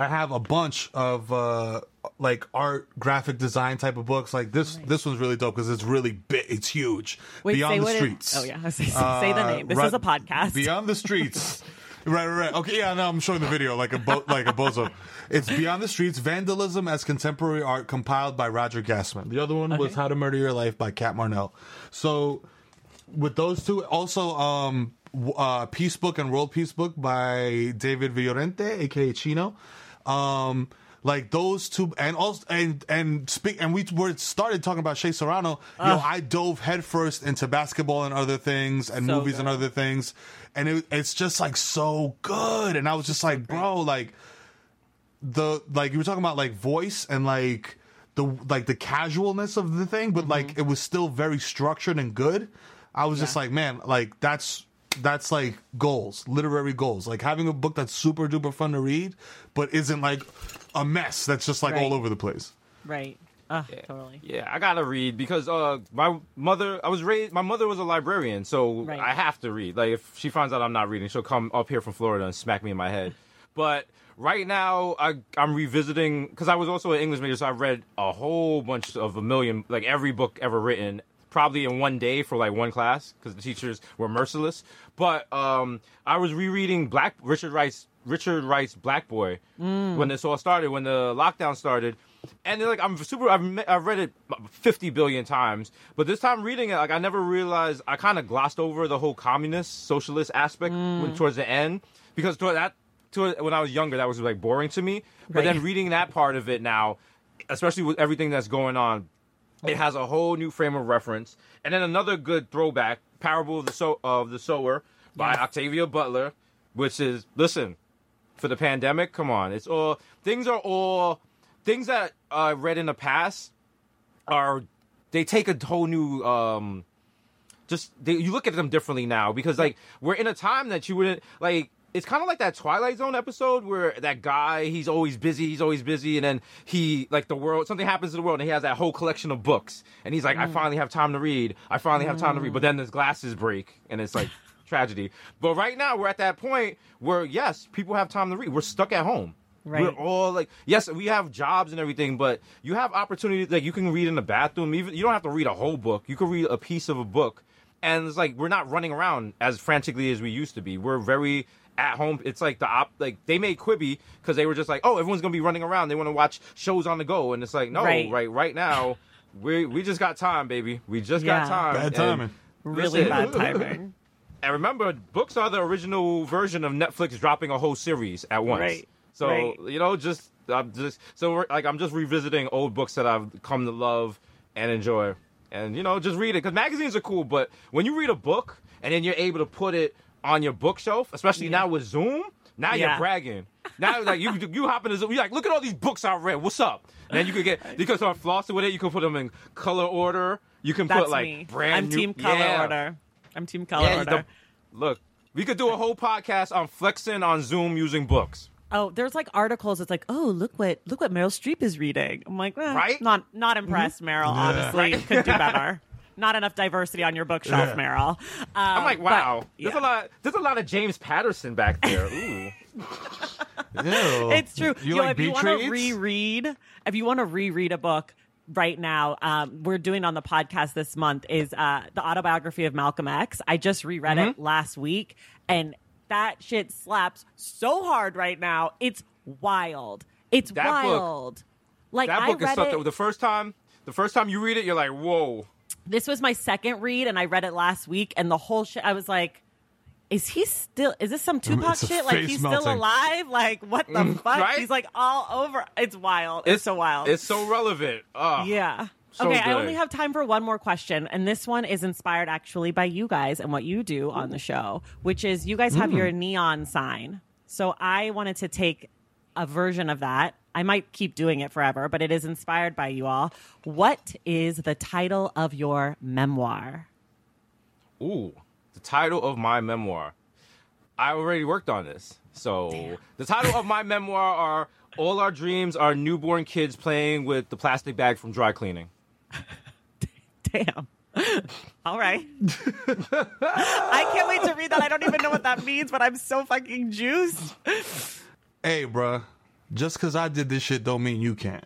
I have a bunch of uh like art, graphic design type of books. Like this this one's really dope because it's really big. It's huge. Wait, Beyond the what it- streets. oh yeah, say, say the Uh, name. This right- is a podcast. Beyond the Streets. right, right, right. Okay, yeah, now I'm showing the video like a bo- like a bozo. It's Beyond the Streets: Vandalism as Contemporary Art, compiled by Roger Gastman. The other one was How to Murder Your Life by Cat Marnell. So, with those two, also um, uh, Peace Book and World Peace Book by David Villorente, aka Chino. Um, like those two, and also and and speak, and we were started talking about Shea Serrano. You know, I dove headfirst into basketball and other things, and So movies and other things, and it, it's just like so good. And I was just like, bro, like the like you were talking about like voice and like the like the casualness of the thing, but like it was still very structured and good. I was just like, man, like that's that's like goals, literary goals. Like having a book that's super duper fun to read, but isn't like a mess that's just like Right. all over the place. right. Uh, yeah. Totally. Yeah, I gotta read because uh, my mother, I was raised. My mother was a librarian, so Right. I have to read. Like, if she finds out I'm not reading, she'll come up here from Florida and smack me in my head. But right now, I I'm revisiting because I was also an English major, so I read a whole bunch of a million, like every book ever written, probably in one day for like one class because the teachers were merciless. But um, I was rereading Black Richard Wright Richard Wright Black Boy when this all started, when the lockdown started. And like I'm super, I've, I've read it 50 billion times, but this time reading it, like I never realized I kind of glossed over the whole communist socialist aspect when, towards the end because toward that, to when I was younger, that was like boring to me. But then reading that part of it now, especially with everything that's going on, it has a whole new frame of reference. And then another good throwback, Parable of the so- of the Sower by Octavia Butler, which is listen for the pandemic. Come on, it's all things are all things that I read in the past are they take a whole new um just they, you look at them differently now because like we're in a time that you wouldn't like it's kind of like that twilight zone episode where that guy he's always busy he's always busy and then he like the world something happens to the world and he has that whole collection of books and he's like i mm. finally have time to read i finally have time to read but then mm. his glasses break and it's like tragedy but right now we're at that point where yes people have time to read we're stuck at home Right. we're all like, yes, we have jobs and everything, but you have opportunities. Like you can read in the bathroom. Even you don't have to read a whole book. You can read a piece of a book, and it's like we're not running around as frantically as we used to be. We're very at home. It's like the op. Like they made Quibi because they were just like, oh, everyone's gonna be running around. They want to watch shows on the go, and it's like, no, Right. right, right, now, we we just got time, baby. We just Yeah. got time. Bad timing. Really listen, bad timing. And remember, books are the original version of Netflix dropping a whole series at once. Right. So Right. you know, just I'm just so we're, like I'm just revisiting old books that I've come to love and enjoy, and you know, just read it because magazines are cool. But when you read a book and then you're able to put it on your bookshelf, especially now with Zoom, now Yeah. you're bragging. Now like you you hop into Zoom, you're like, look at all these books I read. What's up? And then you could get you can start flossing with it. You can put them in color order. You can That's put like me. brand I'm new. team color yeah. order. I'm team color Yeah, order. the- look, we could do a whole podcast on flexing on Zoom using books. Oh, there's like articles. It's like, oh, look what look what Meryl Streep is reading. I'm like, eh, Right? Not not impressed, Meryl. Honestly, could do better. Not enough diversity on your bookshelf, Yeah. Meryl. Um, I'm like, wow, there's yeah. a lot. There's a lot of James Patterson back there. Ooh, Ew. It's true. You Yo, like if you want to reread, if you want to reread a book, right now. Um, we're doing on the podcast this month is uh, the autobiography of Malcolm X. I just reread it Mm-hmm. last week, and that shit slaps so hard right now. It's wild. It's That book- wild. like That I book is read something. it. The first time, the first time you read it, you're like, whoa. This was my second read, and I read it last week, and the whole shit. I was like. Is he still? Is this some Tupac It's shit? Like he's still alive? Like what the fuck? right? He's like all over. It's wild. It's, so wild. It's so relevant. Oh, Yeah. So okay, I only have time for one more question, and this one is inspired actually by you guys and what you do on the show, which is you guys have your neon sign. So I wanted to take a version of that. I might keep doing it forever, but it is inspired by you all. What is the title of your memoir? Ooh, the title of my memoir. I already worked on this. So the title of my memoir are All Our Dreams Are Newborn Kids Playing with the Plastic Bag from Dry Cleaning. Damn. All right. I can't wait to read that. I don't even know what that means, but I'm so fucking juiced. Hey, bruh, just because I did this shit don't mean you can't.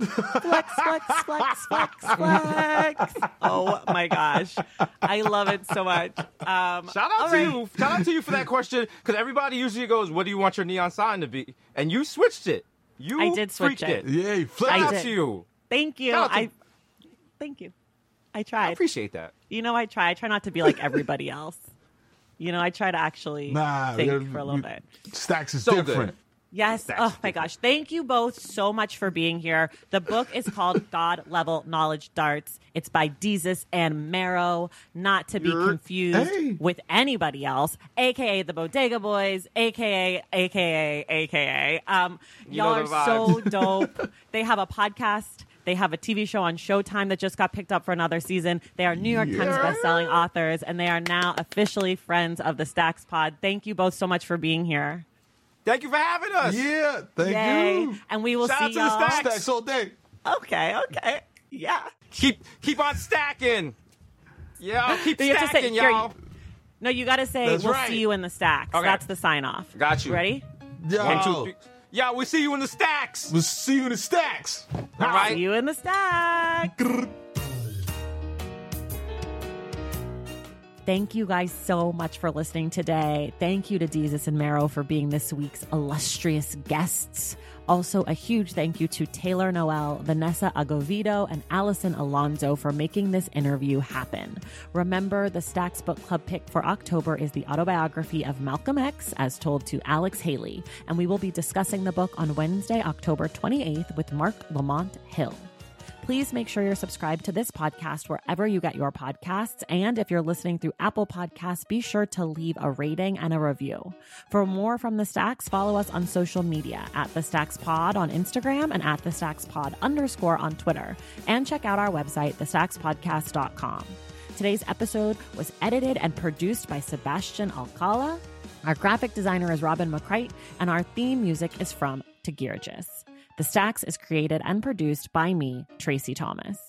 flex, flex, flex, flex, flex. Oh my gosh. I love it so much. Um, Shout out to right. you. Shout out to you for that question because everybody usually goes, "What do you want your neon sign to be?" And you switched it. You I did switch freaked it. Yay, flex. I out did. to you. Thank you. To- I thank you. I I tried. appreciate that. you know, I try. I try not to be like everybody else. You know, I try to actually Nah, think for a little you- bit. Stacks is So good. Yes. That's oh my gosh. Thank you both so much for being here. The book is called God Level Knowledge Darts. It's by Desus and Mero, not to be You're- confused Hey. with anybody else, aka the Bodega Boys, aka aka aka. Um, You y'all are so dope. They have a podcast. They have a TV show on Showtime that just got picked up for another season. They are New York Times bestselling authors, and they are now officially friends of the Stacks Pod. Thank you both so much for being here. Thank you for having us. Yeah, thank Yay. you. And we will Shout out see to the y'all. Stacks. Stacks all day. Okay, okay. Yeah. Keep keep on stacking. Yeah, keep You have to say- stacking, here, y'all. No, you got to say That's we'll right. see you in the stacks. Okay. That's the sign off. Got you. Ready? Yo, One, two, three. Yeah, we'll see you in the stacks. we'll see you in the stacks. All right. See you in the stacks. Thank you guys so much for listening today. Thank you to Desus and Mero for being this week's illustrious guests. Also, a huge thank you to Taylor Noel, Vanessa Agovido, and Allison Alonso for making this interview happen. Remember, the Stacks Book Club pick for October is the autobiography of Malcolm X, as told to Alex Haley, and we will be discussing the book on Wednesday, October 28th with Marc Lamont Hill. Please make sure you're subscribed to this podcast wherever you get your podcasts. And if you're listening through Apple Podcasts, be sure to leave a rating and a review. For more from the Stacks, follow us on social media at the Stacks Pod on Instagram and at the Stacks Pod underscore on Twitter. And check out our website, thestackspodcast.com. Today's episode was edited and produced by Sebastian Alcala. Our graphic designer is Robin McCrite, and our theme music is from Tagirgis. The Stacks is created and produced by me, Traci Thomas.